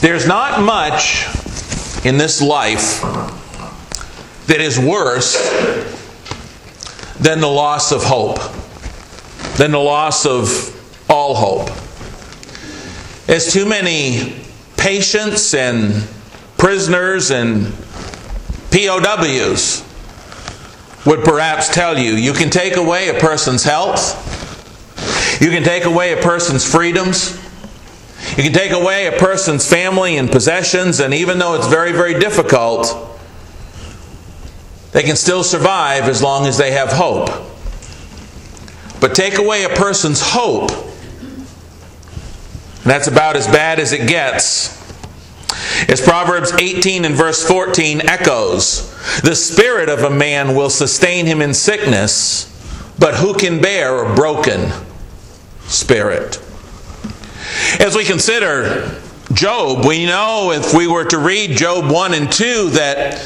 There's not much in this life that is worse than the loss of hope, than the loss of all hope. As too many patients and prisoners and POWs would perhaps tell you, you can take away a person's health, you can take away a person's freedoms, you can take away a person's family and possessions, and even though it's very, very difficult, they can still survive as long as they have hope. But take away a person's hope, and that's about as bad as it gets. As Proverbs 18 and verse 14 echoes, the spirit of a man will sustain him in sickness, but who can bear a broken spirit? As we consider Job, we know if we were to read Job 1 and 2 that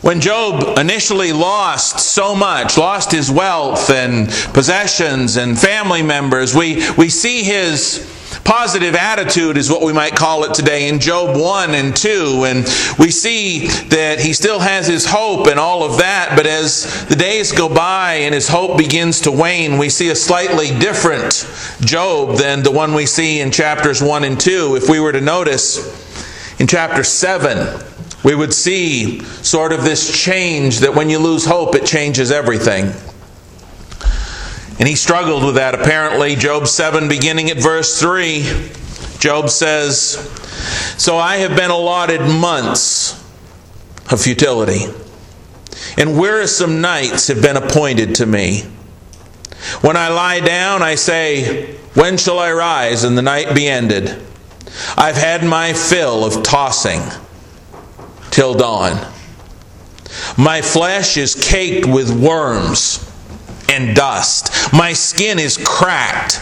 when Job initially lost so much, lost his wealth and possessions and family members, we, we see his positive attitude is what we might call it today in Job 1 and 2 and we see that he still has his hope and all of that but as the days go by and his hope begins to wane we see a slightly different Job than the one we see in chapters 1 and 2 if we were to notice in chapter 7 we would see sort of this change that when you lose hope it changes everything and he struggled with that apparently. Job 7, beginning at verse 3, Job says, So I have been allotted months of futility, and wearisome nights have been appointed to me. When I lie down, I say, When shall I rise and the night be ended? I've had my fill of tossing till dawn. My flesh is caked with worms and dust. My skin is cracked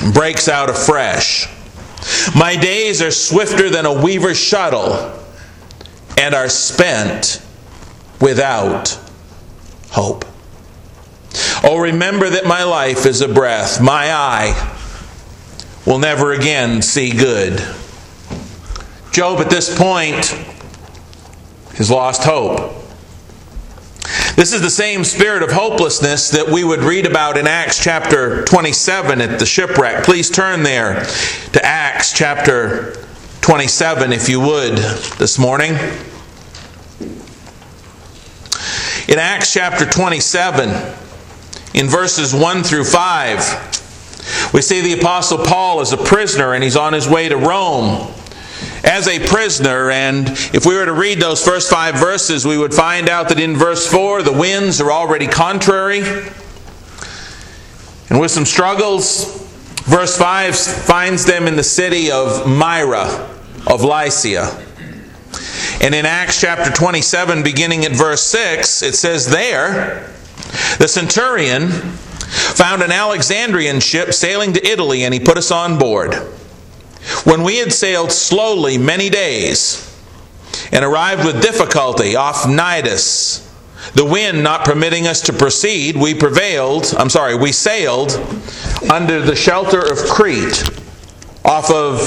and breaks out afresh. My days are swifter than a weaver's shuttle and are spent without hope. Oh, remember that my life is a breath. My eye will never again see good. Job, at this point, has lost hope. This is the same spirit of hopelessness that we would read about in Acts chapter 27 at the shipwreck. Please turn there to Acts chapter 27, if you would, this morning. In Acts chapter 27, in verses 1 through 5, we see the Apostle Paul is a prisoner and he's on his way to Rome as a prisoner. And if we were to read those first five verses, we would find out that in verse 4, the winds are already contrary. And with some struggles, verse 5 finds them in the city of Myra of Lycia. And in Acts chapter 27, beginning at verse 6, it says there, the centurion found an Alexandrian ship sailing to Italy, and he put us on board. When we had sailed slowly many days and arrived with difficulty off Cnidus, the wind not permitting us to proceed, we prevailed, I'm sorry, we sailed under the shelter of Crete off of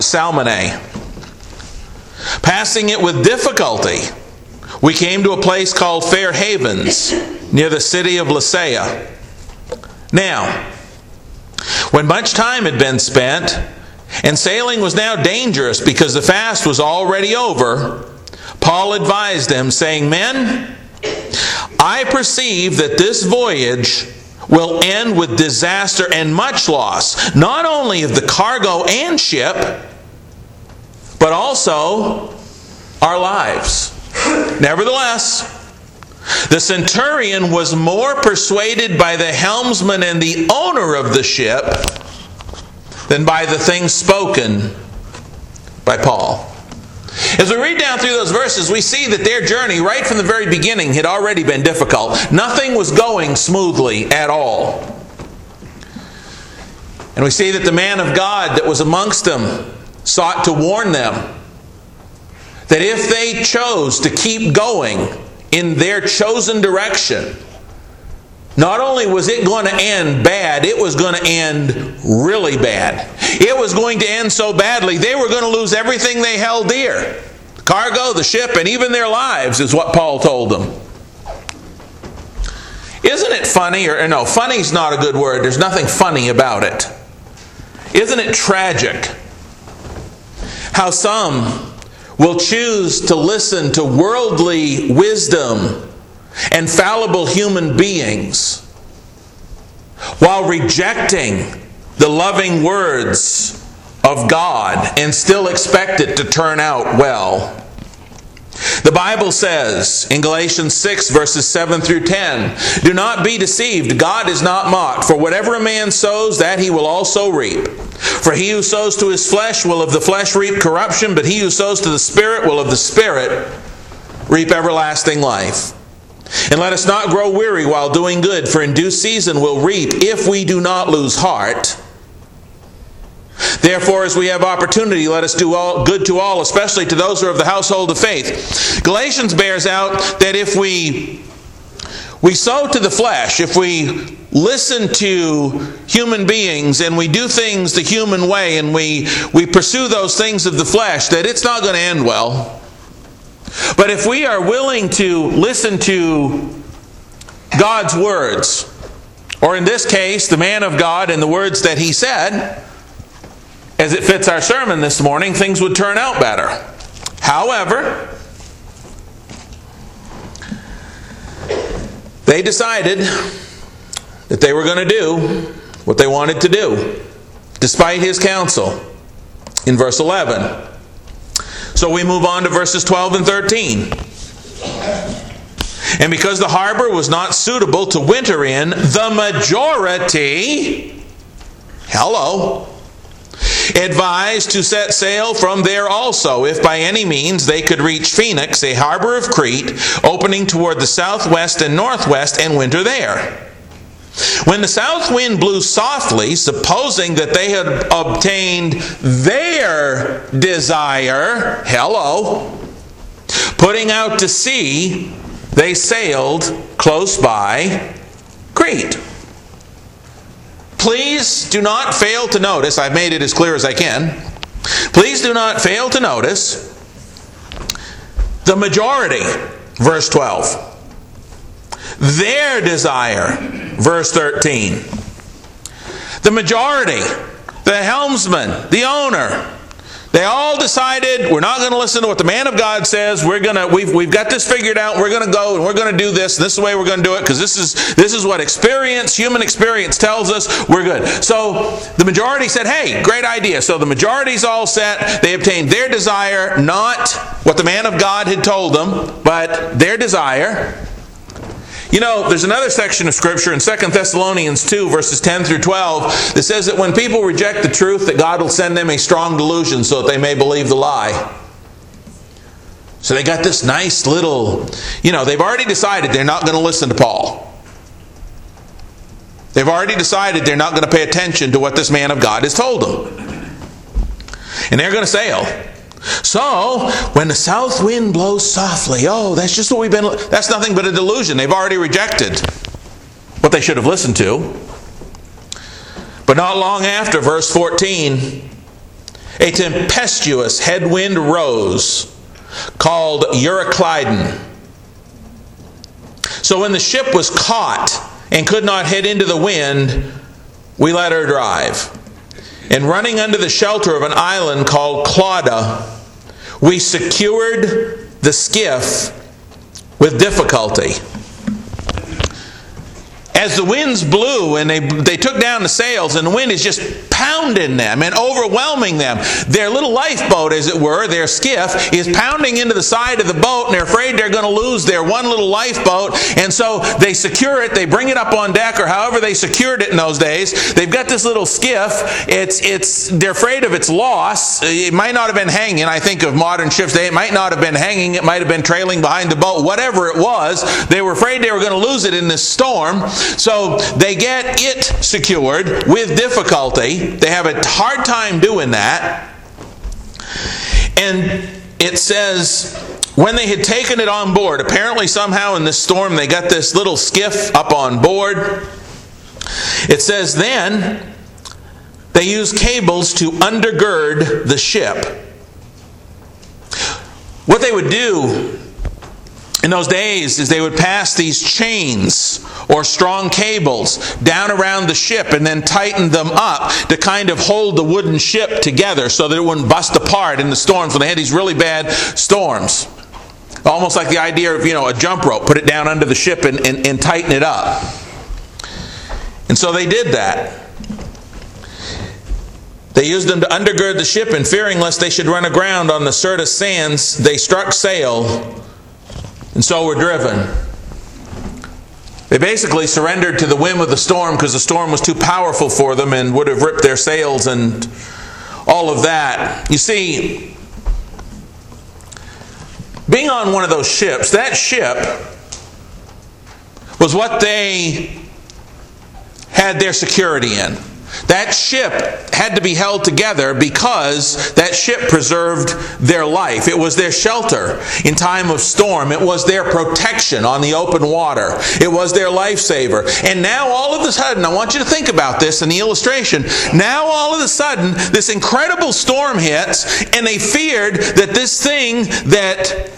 Salmone. Passing it with difficulty, we came to a place called Fair Havens near the city of Lasea. Now, when much time had been spent, and sailing was now dangerous because the fast was already over, Paul advised them, saying, Men, I perceive that this voyage will end with disaster and much loss, not only of the cargo and ship, but also our lives. Nevertheless, the centurion was more persuaded by the helmsman and the owner of the ship than by the things spoken by Paul. As we read down through those verses, we see that their journey, right from the very beginning, had already been difficult. Nothing was going smoothly at all. And we see that the man of God that was amongst them sought to warn them that if they chose to keep going, in their chosen direction, not only was it going to end bad, it was going to end really bad. It was going to end so badly, they were going to lose everything they held dear cargo, the ship, and even their lives, is what Paul told them. Isn't it funny, or no, funny's not a good word, there's nothing funny about it. Isn't it tragic how some will choose to listen to worldly wisdom and fallible human beings while rejecting the loving words of God and still expect it to turn out well. The Bible says in Galatians 6, verses 7 through 10 Do not be deceived. God is not mocked. For whatever a man sows, that he will also reap. For he who sows to his flesh will of the flesh reap corruption, but he who sows to the Spirit will of the Spirit reap everlasting life. And let us not grow weary while doing good, for in due season we'll reap if we do not lose heart. Therefore, as we have opportunity, let us do all, good to all, especially to those who are of the household of faith. Galatians bears out that if we we sow to the flesh, if we listen to human beings and we do things the human way and we, we pursue those things of the flesh, that it's not going to end well. But if we are willing to listen to God's words, or in this case, the man of God and the words that he said, as it fits our sermon this morning, things would turn out better. However, they decided that they were going to do what they wanted to do, despite his counsel, in verse 11. So we move on to verses 12 and 13. And because the harbor was not suitable to winter in, the majority, hello, advised to set sail from there also, if by any means they could reach Phoenix, a harbor of Crete, opening toward the southwest and northwest, and winter there. When the south wind blew softly, supposing that they had obtained their desire, hello, putting out to sea, they sailed close by Crete. Please do not fail to notice, I've made it as clear as I can. Please do not fail to notice the majority, verse 12. Their desire, verse 13. The majority, the helmsman, the owner, they all decided we're not going to listen to what the man of God says. We're going to we've we've got this figured out. We're going to go and we're going to do this. This is the way we're going to do it because this is this is what experience, human experience tells us. We're good. So the majority said, "Hey, great idea." So the majority's all set. They obtained their desire, not what the man of God had told them, but their desire. You know, there's another section of Scripture in 2 Thessalonians 2, verses 10 through 12, that says that when people reject the truth, that God will send them a strong delusion so that they may believe the lie. So they got this nice little, you know, they've already decided they're not going to listen to Paul. They've already decided they're not going to pay attention to what this man of God has told them. And they're going to sail. So, when the south wind blows softly, oh, that's just what we've been, that's nothing but a delusion. They've already rejected what they should have listened to. But not long after, verse 14, a tempestuous headwind rose called Euroclydon. So when the ship was caught and could not head into the wind, we let her drive and running under the shelter of an island called Clauda, we secured the skiff with difficulty as the winds blew and they, they took down the sails and the wind is just pounding them and overwhelming them. Their little lifeboat as it were their skiff is pounding into the side of the boat and they're afraid they're going to lose their one little lifeboat. And so they secure it they bring it up on deck or however they secured it in those days. They've got this little skiff. It's it's they're afraid of its loss. It might not have been hanging. I think of modern ships it might not have been hanging. It might have been trailing behind the boat. Whatever it was they were afraid they were going to lose it in this storm so they get it secured with difficulty. They have a hard time doing that. And it says, when they had taken it on board, apparently somehow in this storm they got this little skiff up on board. It says then they used cables to undergird the ship. What they would do in those days is they would pass these chains or strong cables down around the ship and then tighten them up to kind of hold the wooden ship together so that it wouldn't bust apart in the storms when they had these really bad storms. Almost like the idea of, you know, a jump rope, put it down under the ship and, and, and tighten it up. And so they did that. They used them to undergird the ship, and fearing lest they should run aground on the Syrtis sands, they struck sail and so were driven. They basically surrendered to the whim of the storm because the storm was too powerful for them and would have ripped their sails and all of that. You see, being on one of those ships, that ship was what they had their security in. That ship had to be held together because that ship preserved their life. It was their shelter in time of storm. It was their protection on the open water. It was their lifesaver. And now, all of a sudden, I want you to think about this in the illustration. Now, all of a sudden, this incredible storm hits, and they feared that this thing that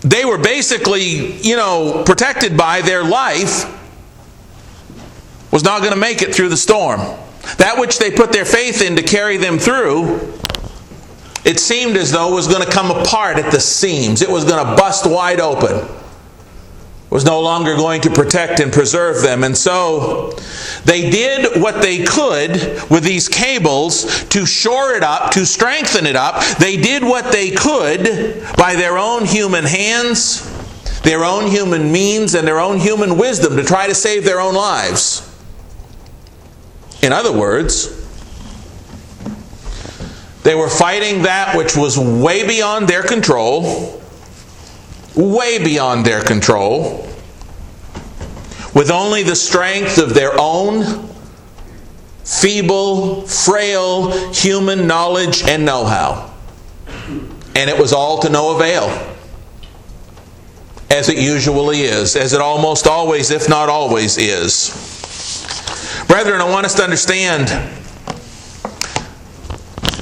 they were basically, you know, protected by their life was not going to make it through the storm. That which they put their faith in to carry them through, it seemed as though it was going to come apart at the seams. It was going to bust wide open. It was no longer going to protect and preserve them. And so they did what they could with these cables to shore it up, to strengthen it up. They did what they could by their own human hands, their own human means, and their own human wisdom to try to save their own lives. In other words, they were fighting that which was way beyond their control, way beyond their control, with only the strength of their own feeble, frail human knowledge and know how. And it was all to no avail. As it usually is, as it almost always, if not always, is. Brethren, I want us to understand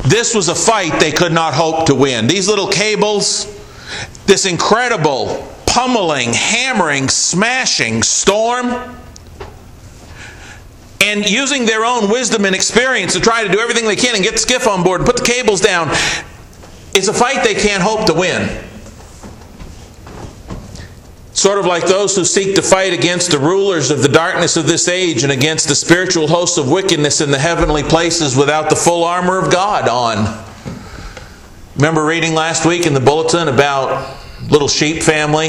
this was a fight they could not hope to win. These little cables, this incredible pummeling, hammering, smashing storm, and using their own wisdom and experience to try to do everything they can and get the skiff on board and put the cables down, it's a fight they can't hope to win. Sort of like those who seek to fight against the rulers of the darkness of this age and against the spiritual hosts of wickedness in the heavenly places without the full armor of God on. Remember reading last week in the bulletin about little sheep family?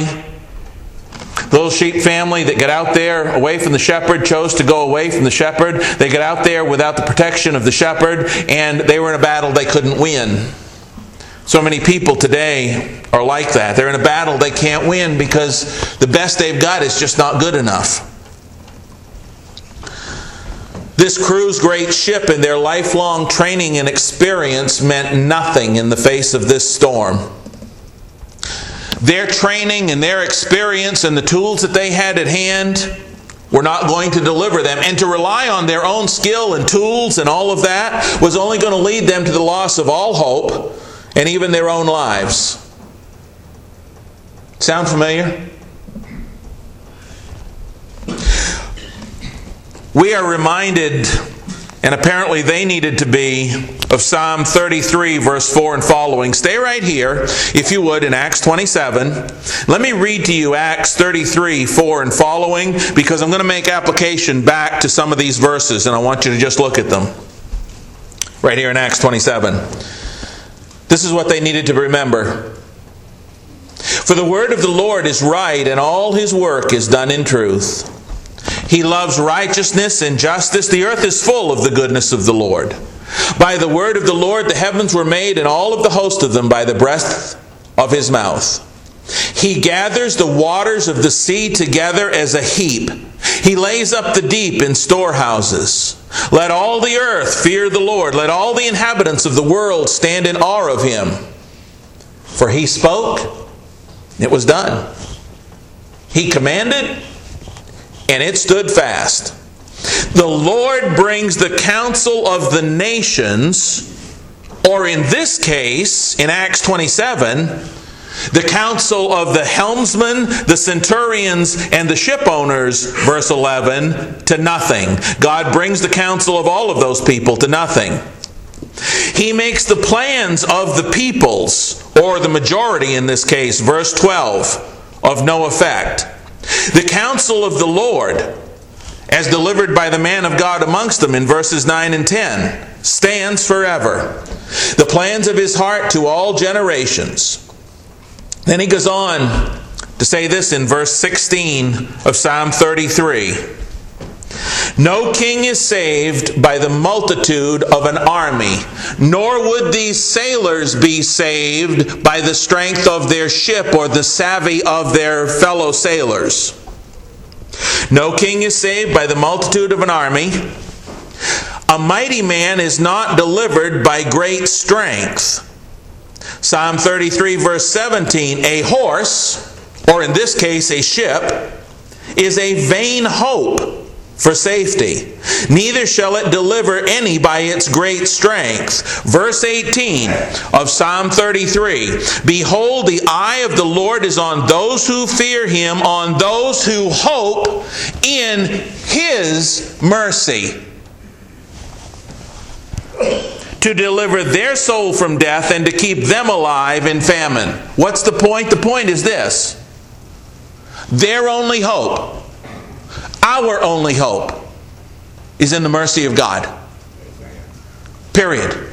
Little sheep family that got out there away from the shepherd chose to go away from the shepherd. They got out there without the protection of the shepherd, and they were in a battle they couldn't win. So many people today are like that. They're in a battle they can't win because the best they've got is just not good enough. This crew's great ship and their lifelong training and experience meant nothing in the face of this storm. Their training and their experience and the tools that they had at hand were not going to deliver them. And to rely on their own skill and tools and all of that was only going to lead them to the loss of all hope and even their own lives. Sound familiar? We are reminded, and apparently they needed to be, of Psalm 33, verse 4 and following. Stay right here, if you would, in Acts 27. Let me read to you Acts 33, 4 and following, because I'm going to make application back to some of these verses, and I want you to just look at them. Right here in Acts 27. This is what they needed to remember. For the word of the Lord is right, and all his work is done in truth. He loves righteousness and justice. The earth is full of the goodness of the Lord. By the word of the Lord the heavens were made, and all of the host of them by the breath of his mouth. He gathers the waters of the sea together as a heap. He lays up the deep in storehouses. Let all the earth fear the Lord. Let all the inhabitants of the world stand in awe of him. For he spoke, It was done. He commanded, and it stood fast. The Lord brings the counsel of the nations, or in this case, in Acts 27, the counsel of the helmsmen, the centurions, and the ship owners, verse 11, to nothing. God brings the counsel of all of those people to nothing. He makes the plans of the peoples, or the majority in this case, verse 12, of no effect. The counsel of the Lord, as delivered by the man of God amongst them in verses 9 and 10, stands forever. The plans of his heart to all generations. Then he goes on to say this in verse 16 of Psalm 33. No king is saved by the multitude of an army, nor would these sailors be saved by the strength of their ship or the savvy of their fellow sailors. No king is saved by the multitude of an army. A mighty man is not delivered by great strength. Psalm 33, verse 17 A horse, or in this case a ship, is a vain hope for safety. Neither shall it deliver any by its great strength. Verse 18 of Psalm 33 Behold, the eye of the Lord is on those who fear him, on those who hope in his mercy. To deliver their soul from death and to keep them alive in famine. What's the point? The point is this their only hope our only hope is in the mercy of God. Period.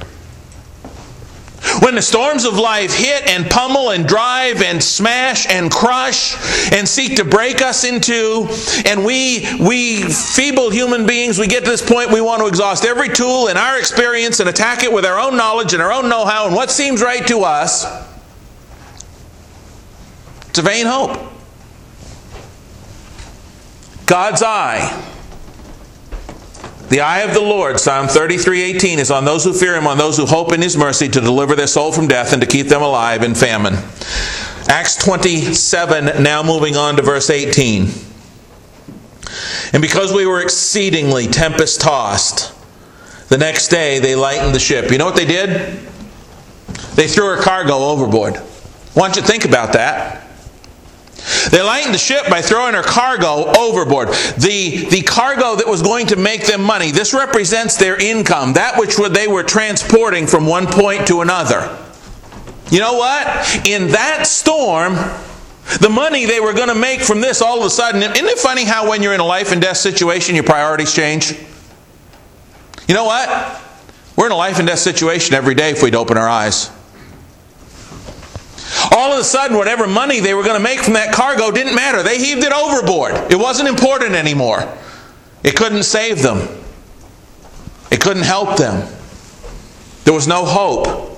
When the storms of life hit and pummel and drive and smash and crush and seek to break us into, and we, we feeble human beings, we get to this point we want to exhaust every tool in our experience and attack it with our own knowledge and our own know how and what seems right to us, it's a vain hope. God's eye. The eye of the Lord, Psalm 33 18, is on those who fear him, on those who hope in his mercy to deliver their soul from death and to keep them alive in famine. Acts 27, now moving on to verse 18. And because we were exceedingly tempest tossed, the next day they lightened the ship. You know what they did? They threw our cargo overboard. Why don't you think about that? They lightened the ship by throwing her cargo overboard. The, the cargo that was going to make them money. This represents their income, that which they were transporting from one point to another. You know what? In that storm, the money they were going to make from this all of a sudden, isn't it funny how when you're in a life and death situation, your priorities change? You know what? We're in a life and death situation every day if we'd open our eyes. All of a sudden, whatever money they were going to make from that cargo didn't matter. They heaved it overboard. It wasn't important anymore. It couldn't save them, it couldn't help them. There was no hope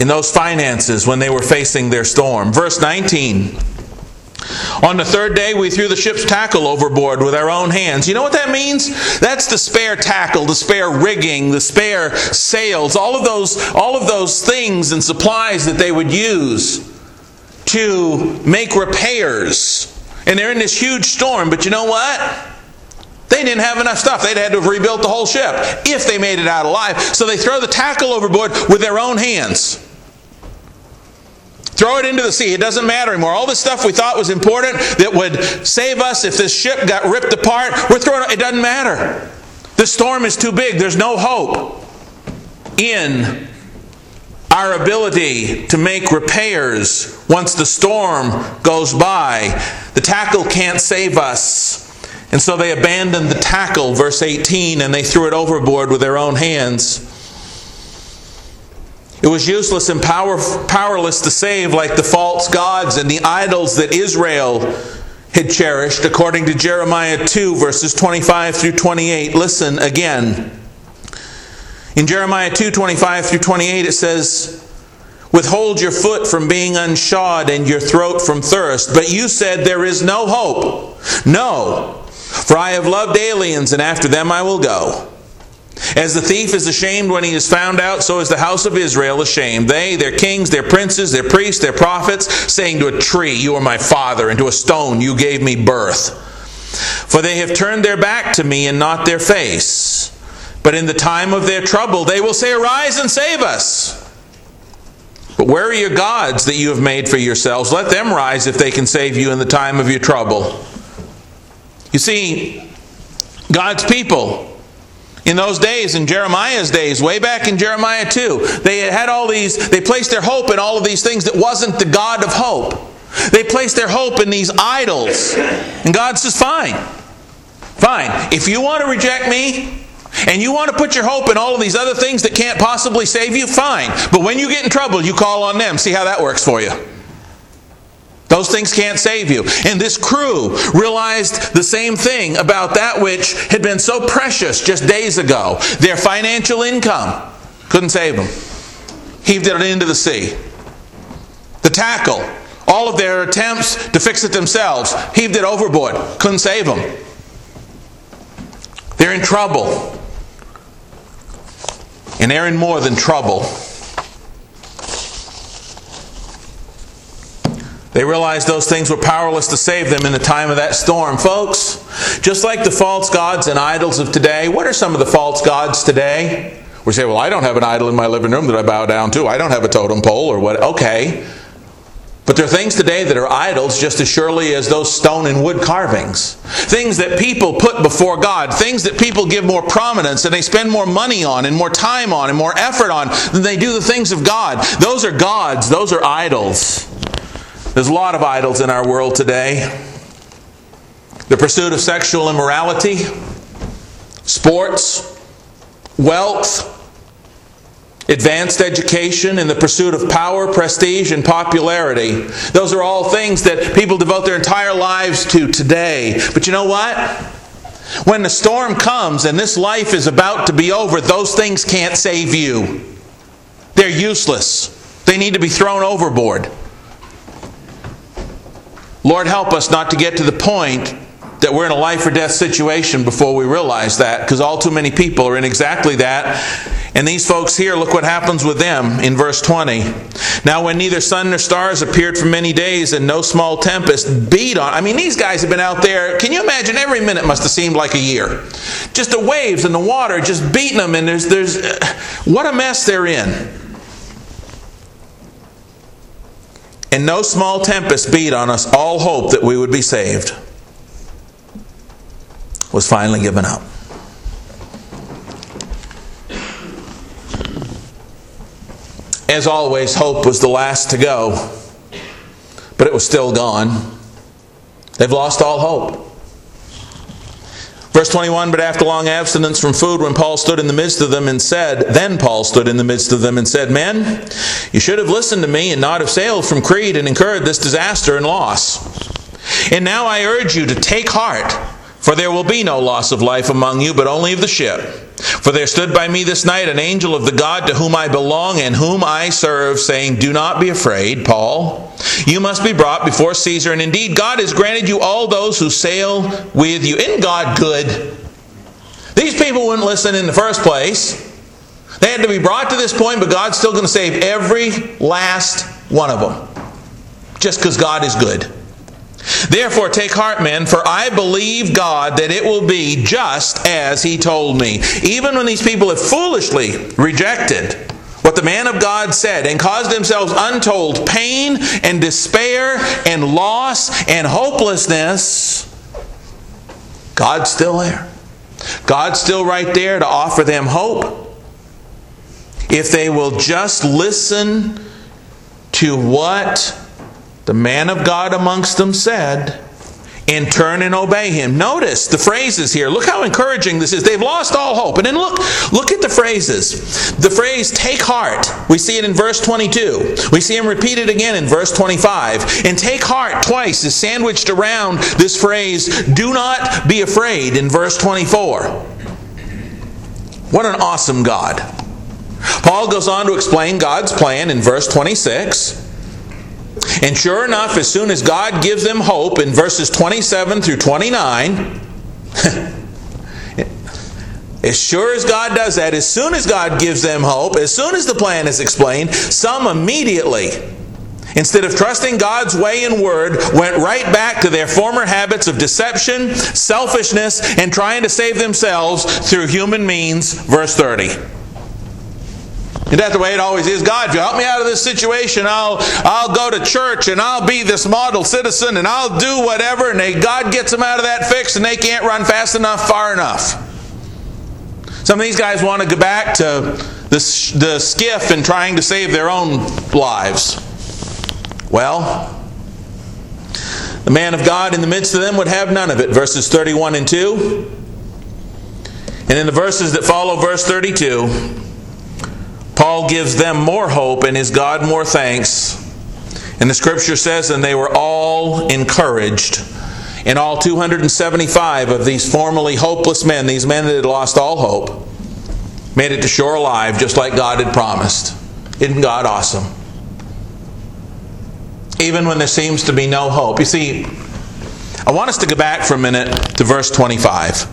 in those finances when they were facing their storm. Verse 19. On the third day, we threw the ship's tackle overboard with our own hands. You know what that means? That's the spare tackle, the spare rigging, the spare sails, all of those, all of those things and supplies that they would use to make repairs. And they're in this huge storm, but you know what? They didn't have enough stuff. They'd had to have rebuilt the whole ship if they made it out alive. So they throw the tackle overboard with their own hands. Throw it into the sea. It doesn't matter anymore. All the stuff we thought was important that would save us if this ship got ripped apart, we're throwing it. It doesn't matter. The storm is too big. There's no hope in our ability to make repairs once the storm goes by. The tackle can't save us. And so they abandoned the tackle, verse 18, and they threw it overboard with their own hands. It was useless and power, powerless to save, like the false gods and the idols that Israel had cherished, according to Jeremiah 2, verses 25 through 28. Listen again. In Jeremiah 2, 25 through 28, it says, Withhold your foot from being unshod and your throat from thirst. But you said, There is no hope. No, for I have loved aliens, and after them I will go. As the thief is ashamed when he is found out, so is the house of Israel ashamed. They, their kings, their princes, their priests, their prophets, saying to a tree, You are my father, and to a stone, You gave me birth. For they have turned their back to me and not their face. But in the time of their trouble, they will say, Arise and save us. But where are your gods that you have made for yourselves? Let them rise if they can save you in the time of your trouble. You see, God's people in those days, in Jeremiah's days, way back in Jeremiah 2, they had all these, they placed their hope in all of these things that wasn't the God of hope. They placed their hope in these idols. And God says, Fine, fine. If you want to reject me, and you want to put your hope in all of these other things that can't possibly save you, fine. But when you get in trouble, you call on them. See how that works for you. Those things can't save you. And this crew realized the same thing about that which had been so precious just days ago. Their financial income couldn't save them. Heaved it into the sea. The tackle, all of their attempts to fix it themselves, heaved it overboard. Couldn't save them. They're in trouble. And they're in more than trouble. They realized those things were powerless to save them in the time of that storm. Folks, just like the false gods and idols of today, what are some of the false gods today? We say, well, I don't have an idol in my living room that I bow down to. I don't have a totem pole or what. Okay. But there are things today that are idols just as surely as those stone and wood carvings. Things that people put before God, things that people give more prominence and they spend more money on and more time on and more effort on than they do the things of God. Those are gods, those are idols. There's a lot of idols in our world today. The pursuit of sexual immorality, sports, wealth, advanced education, and the pursuit of power, prestige, and popularity. Those are all things that people devote their entire lives to today. But you know what? When the storm comes and this life is about to be over, those things can't save you. They're useless. They need to be thrown overboard. Lord, help us not to get to the point that we're in a life or death situation before we realize that, because all too many people are in exactly that. And these folks here, look what happens with them in verse 20. Now, when neither sun nor stars appeared for many days and no small tempest beat on, I mean, these guys have been out there, can you imagine? Every minute must have seemed like a year. Just the waves and the water just beating them, and there's, there's, uh, what a mess they're in. And no small tempest beat on us all hope that we would be saved. Was finally given up. As always, hope was the last to go, but it was still gone. They've lost all hope. Verse 21 But after long abstinence from food, when Paul stood in the midst of them and said, Then Paul stood in the midst of them and said, Men, you should have listened to me and not have sailed from Crete and incurred this disaster and loss. And now I urge you to take heart, for there will be no loss of life among you, but only of the ship. For there stood by me this night an angel of the God to whom I belong and whom I serve, saying, Do not be afraid, Paul. You must be brought before Caesar, and indeed God has granted you all those who sail with you. Isn't God good? These people wouldn't listen in the first place. They had to be brought to this point, but God's still going to save every last one of them. Just because God is good. Therefore, take heart, men, for I believe God that it will be just as He told me. Even when these people have foolishly rejected what the man of God said and caused themselves untold pain and despair and loss and hopelessness, God's still there. God's still right there to offer them hope. If they will just listen to what the man of God amongst them said, and turn and obey him. Notice the phrases here. Look how encouraging this is. They've lost all hope. And then look, look at the phrases. The phrase take heart. We see it in verse 22. We see him repeated again in verse 25. And take heart twice is sandwiched around this phrase do not be afraid in verse 24. What an awesome God. Paul goes on to explain God's plan in verse 26. And sure enough, as soon as God gives them hope in verses 27 through 29, as sure as God does that, as soon as God gives them hope, as soon as the plan is explained, some immediately, instead of trusting God's way and word, went right back to their former habits of deception, selfishness, and trying to save themselves through human means. Verse 30. Isn't that the way it always is? God, if you help me out of this situation, I'll, I'll go to church and I'll be this model citizen and I'll do whatever. And they, God gets them out of that fix and they can't run fast enough, far enough. Some of these guys want to go back to the, the skiff and trying to save their own lives. Well, the man of God in the midst of them would have none of it. Verses 31 and 2. And in the verses that follow verse 32, Paul gives them more hope and his God more thanks. And the scripture says, and they were all encouraged and all 275 of these formerly hopeless men, these men that had lost all hope, made it to shore alive just like God had promised. Isn't God awesome? Even when there seems to be no hope. You see, I want us to go back for a minute to verse 25.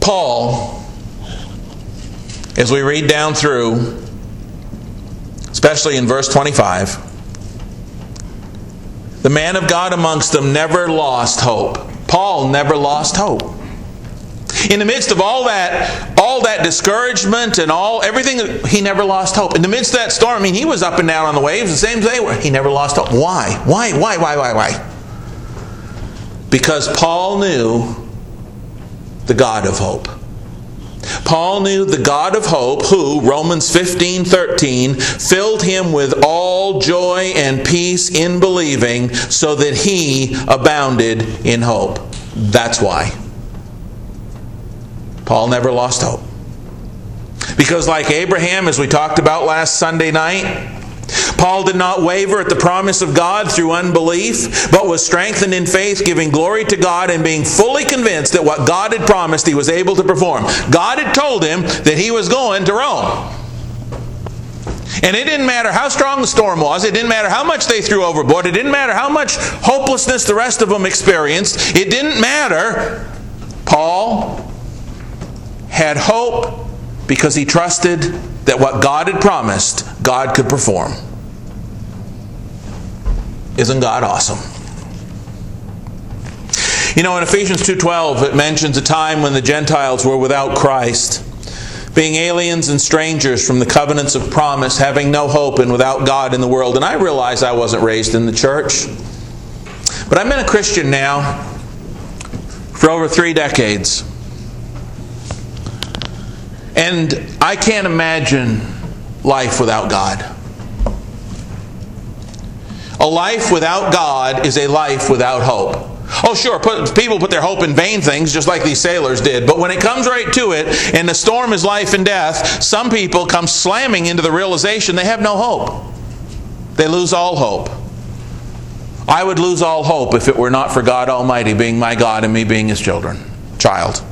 Paul, as we read down through, especially in verse 25, the man of God amongst them never lost hope. Paul never lost hope. In the midst of all that, all that discouragement and all everything, he never lost hope. In the midst of that storm, I mean, he was up and down on the waves the same as they were. He never lost hope. Why? Why? Why? Why? Why? Why? Because Paul knew the God of hope. Paul knew the God of hope, who, Romans 15 13, filled him with all joy and peace in believing, so that he abounded in hope. That's why. Paul never lost hope. Because, like Abraham, as we talked about last Sunday night, Paul did not waver at the promise of God through unbelief, but was strengthened in faith, giving glory to God and being fully convinced that what God had promised he was able to perform. God had told him that he was going to Rome. And it didn't matter how strong the storm was, it didn't matter how much they threw overboard, it didn't matter how much hopelessness the rest of them experienced, it didn't matter. Paul had hope because he trusted that what God had promised, God could perform. Isn't God awesome? You know, in Ephesians 2:12 it mentions a time when the Gentiles were without Christ, being aliens and strangers from the covenants of promise, having no hope and without God in the world. And I realize I wasn't raised in the church. But I've been a Christian now for over 3 decades. And I can't imagine life without God. A life without God is a life without hope. Oh, sure, put, people put their hope in vain things, just like these sailors did. But when it comes right to it, and the storm is life and death, some people come slamming into the realization they have no hope. They lose all hope. I would lose all hope if it were not for God Almighty being my God and me being His children, child.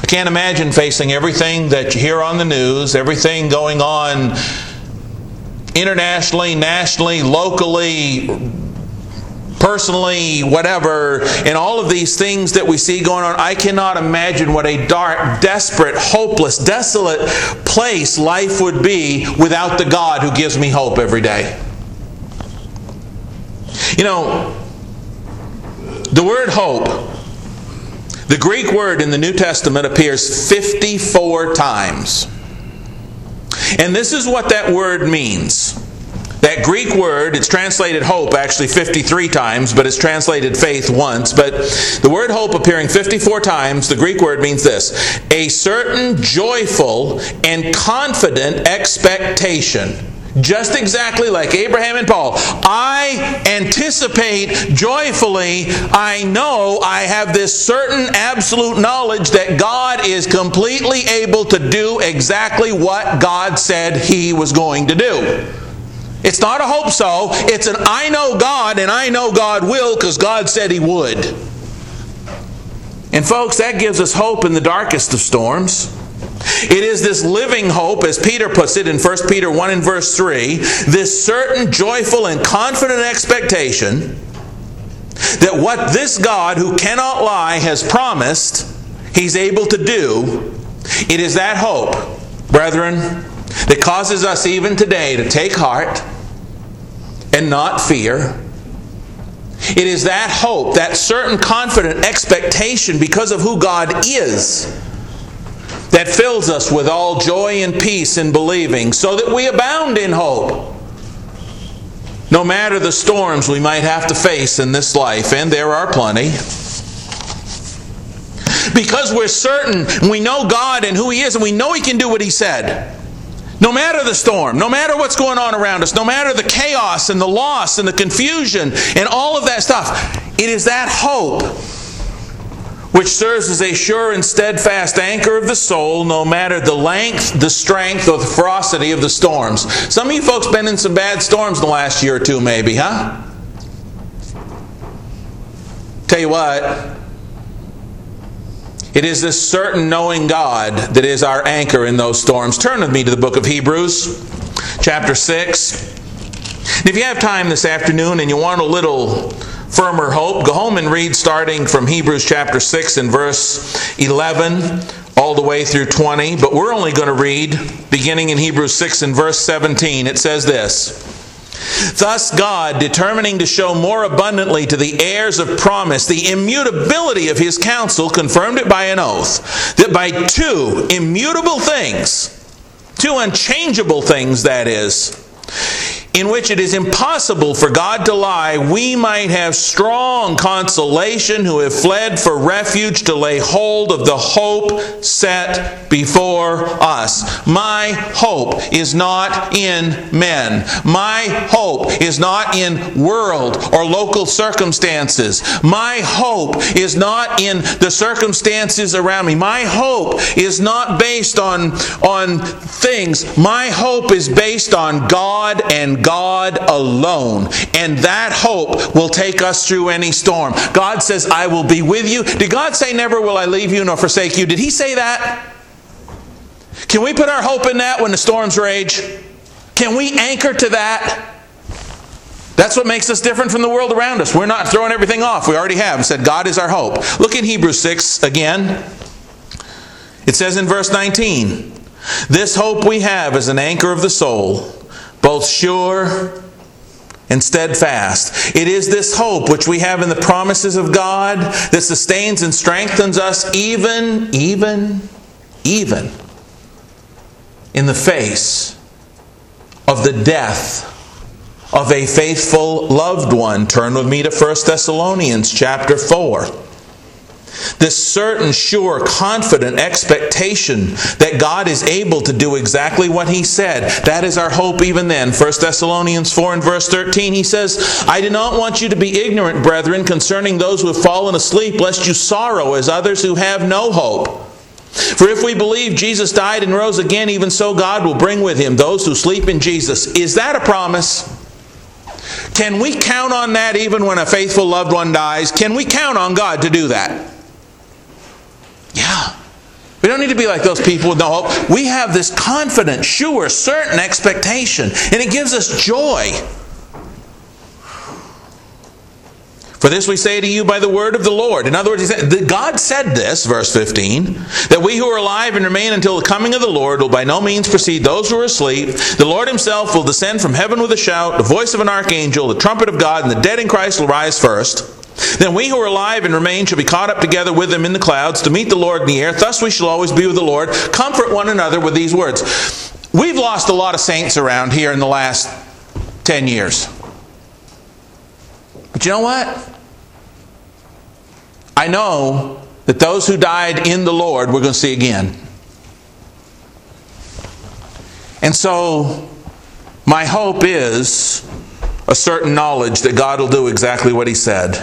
I can't imagine facing everything that you hear on the news, everything going on internationally, nationally, locally, personally, whatever, and all of these things that we see going on, I cannot imagine what a dark, desperate, hopeless, desolate place life would be without the God who gives me hope every day. You know, the word hope, the Greek word in the New Testament appears 54 times. And this is what that word means. That Greek word, it's translated hope actually 53 times, but it's translated faith once. But the word hope appearing 54 times, the Greek word means this a certain joyful and confident expectation just exactly like Abraham and Paul. I anticipate joyfully, I know I have this certain absolute knowledge that God is completely able to do exactly what God said He was going to do. It's not a hope so, it's an I know God and I know God will because God said He would. And folks, that gives us hope in the darkest of storms. It is this living hope, as Peter puts it in 1 Peter 1 and verse 3, this certain, joyful, and confident expectation that what this God who cannot lie has promised, he's able to do. It is that hope, brethren, that causes us even today to take heart and not fear. It is that hope, that certain confident expectation because of who God is, that fills us with all joy and peace in believing, so that we abound in hope. No matter the storms we might have to face in this life, and there are plenty. Because we're certain, we know God and who He is, and we know He can do what He said. No matter the storm, no matter what's going on around us, no matter the chaos and the loss and the confusion and all of that stuff, it is that hope which serves as a sure and steadfast anchor of the soul, no matter the length, the strength, or the ferocity of the storms. Some of you folks been in some bad storms the last year or two, maybe, huh? Tell you what, it is this certain knowing God that is our anchor in those storms. Turn with me to the book of Hebrews, chapter 6. And if you have time this afternoon and you want a little firmer hope, go home and read starting from Hebrews chapter 6 and verse 11 all the way through 20. But we're only going to read beginning in Hebrews 6 and verse 17. It says this. Thus, God, determining to show more abundantly to the heirs of promise the immutability of his counsel, confirmed it by an oath, that by two immutable things, two unchangeable things, that is, in which it is impossible for God to lie, we might have strong consolation who have fled for refuge to lay hold of the hope set before us. My hope is not in men. My hope is not in world or local circumstances. My hope is not in the circumstances around me. My hope is not based on, on things. My hope is based on God and God alone. And that hope will take us through any storm. God says, I will be with you. Did God say, Never will I leave you nor forsake you? Did He say that? Can we put our hope in that when the storms rage? Can we anchor to that? That's what makes us different from the world around us. We're not throwing everything off. We already have said God is our hope. Look in Hebrews 6 again. It says in verse 19, This hope we have is an anchor of the soul both sure and steadfast. It is this hope which we have in the promises of God that sustains and strengthens us even, even, even in the face of the death of a faithful loved one. Turn with me to 1 Thessalonians chapter 4. This certain, sure, confident expectation that God is able to do exactly what He said. That is our hope even then. 1 Thessalonians 4 and verse 13, he says, I do not want you to be ignorant, brethren, concerning those who have fallen asleep, lest you sorrow as others who have no hope. For if we believe Jesus died and rose again, even so God will bring with him those who sleep in Jesus. Is that a promise? Can we count on that even when a faithful loved one dies? Can we count on God to do that? Yeah. We don't need to be like those people with no hope. We have this confident, sure, certain expectation, and it gives us joy. For this we say to you by the word of the Lord. In other words, said, God said this, verse 15, that we who are alive and remain until the coming of the Lord will by no means precede those who are asleep. The Lord himself will descend from heaven with a shout, the voice of an archangel, the trumpet of God, and the dead in Christ will rise first. Then we who are alive and remain shall be caught up together with them in the clouds to meet the Lord in the air. Thus we shall always be with the Lord. Comfort one another with these words. We've lost a lot of saints around here in the last 10 years. But you know what? I know that those who died in the Lord we're going to see again. And so, my hope is a certain knowledge that God will do exactly what He said.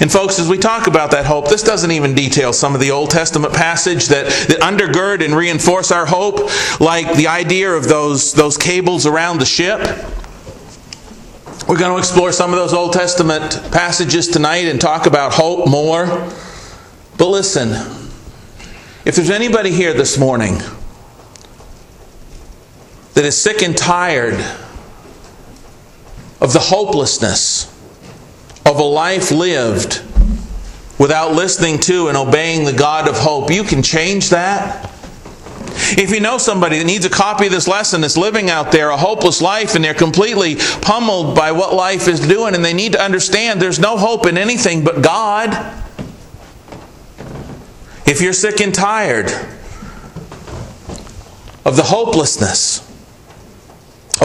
And, folks, as we talk about that hope, this doesn't even detail some of the Old Testament passage that, that undergird and reinforce our hope, like the idea of those, those cables around the ship. We're going to explore some of those Old Testament passages tonight and talk about hope more. But listen, if there's anybody here this morning that is sick and tired of the hopelessness of a life lived without listening to and obeying the God of hope, you can change that. If you know somebody that needs a copy of this lesson that's living out there a hopeless life and they're completely pummeled by what life is doing and they need to understand there's no hope in anything but God. If you're sick and tired of the hopelessness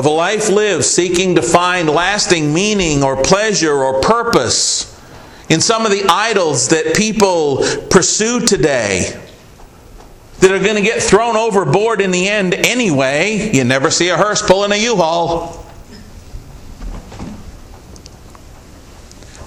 of a life lived seeking to find lasting meaning or pleasure or purpose in some of the idols that people pursue today, that are going to get thrown overboard in the end anyway. You never see a hearse pulling a U-Haul.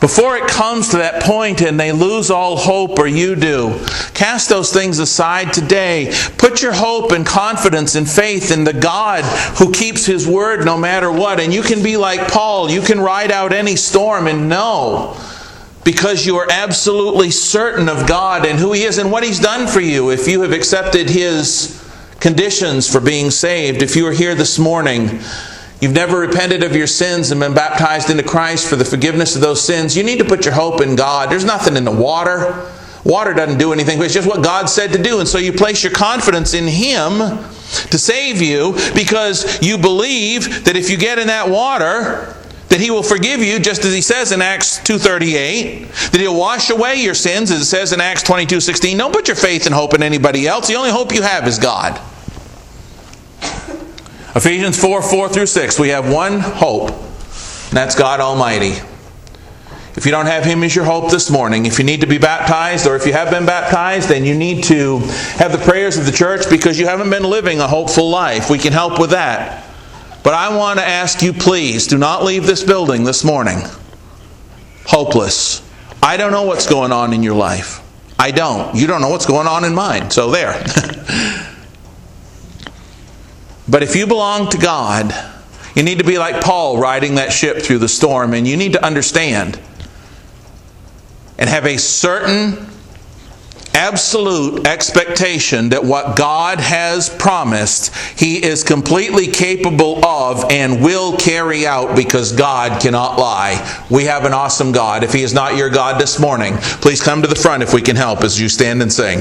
Before it comes to that point and they lose all hope, or you do, cast those things aside today. Put your hope and confidence and faith in the God who keeps His word no matter what. And you can be like Paul. You can ride out any storm and know because you are absolutely certain of God and who He is and what He's done for you. If you have accepted His conditions for being saved, if you are here this morning, you've never repented of your sins and been baptized into Christ for the forgiveness of those sins, you need to put your hope in God. There's nothing in the water. Water doesn't do anything, it's just what God said to do. And so you place your confidence in Him to save you because you believe that if you get in that water, that he will forgive you just as he says in acts 2.38 that he'll wash away your sins as it says in acts 22.16 don't put your faith and hope in anybody else the only hope you have is god ephesians 4 4 through 6 we have one hope and that's god almighty if you don't have him as your hope this morning, if you need to be baptized or if you have been baptized, then you need to have the prayers of the church because you haven't been living a hopeful life. We can help with that. But I want to ask you, please, do not leave this building this morning hopeless. I don't know what's going on in your life. I don't. You don't know what's going on in mine. So there. but if you belong to God, you need to be like Paul riding that ship through the storm, and you need to understand and have a certain absolute expectation that what God has promised, He is completely capable of and will carry out because God cannot lie. We have an awesome God. If He is not your God this morning, please come to the front if we can help as you stand and sing.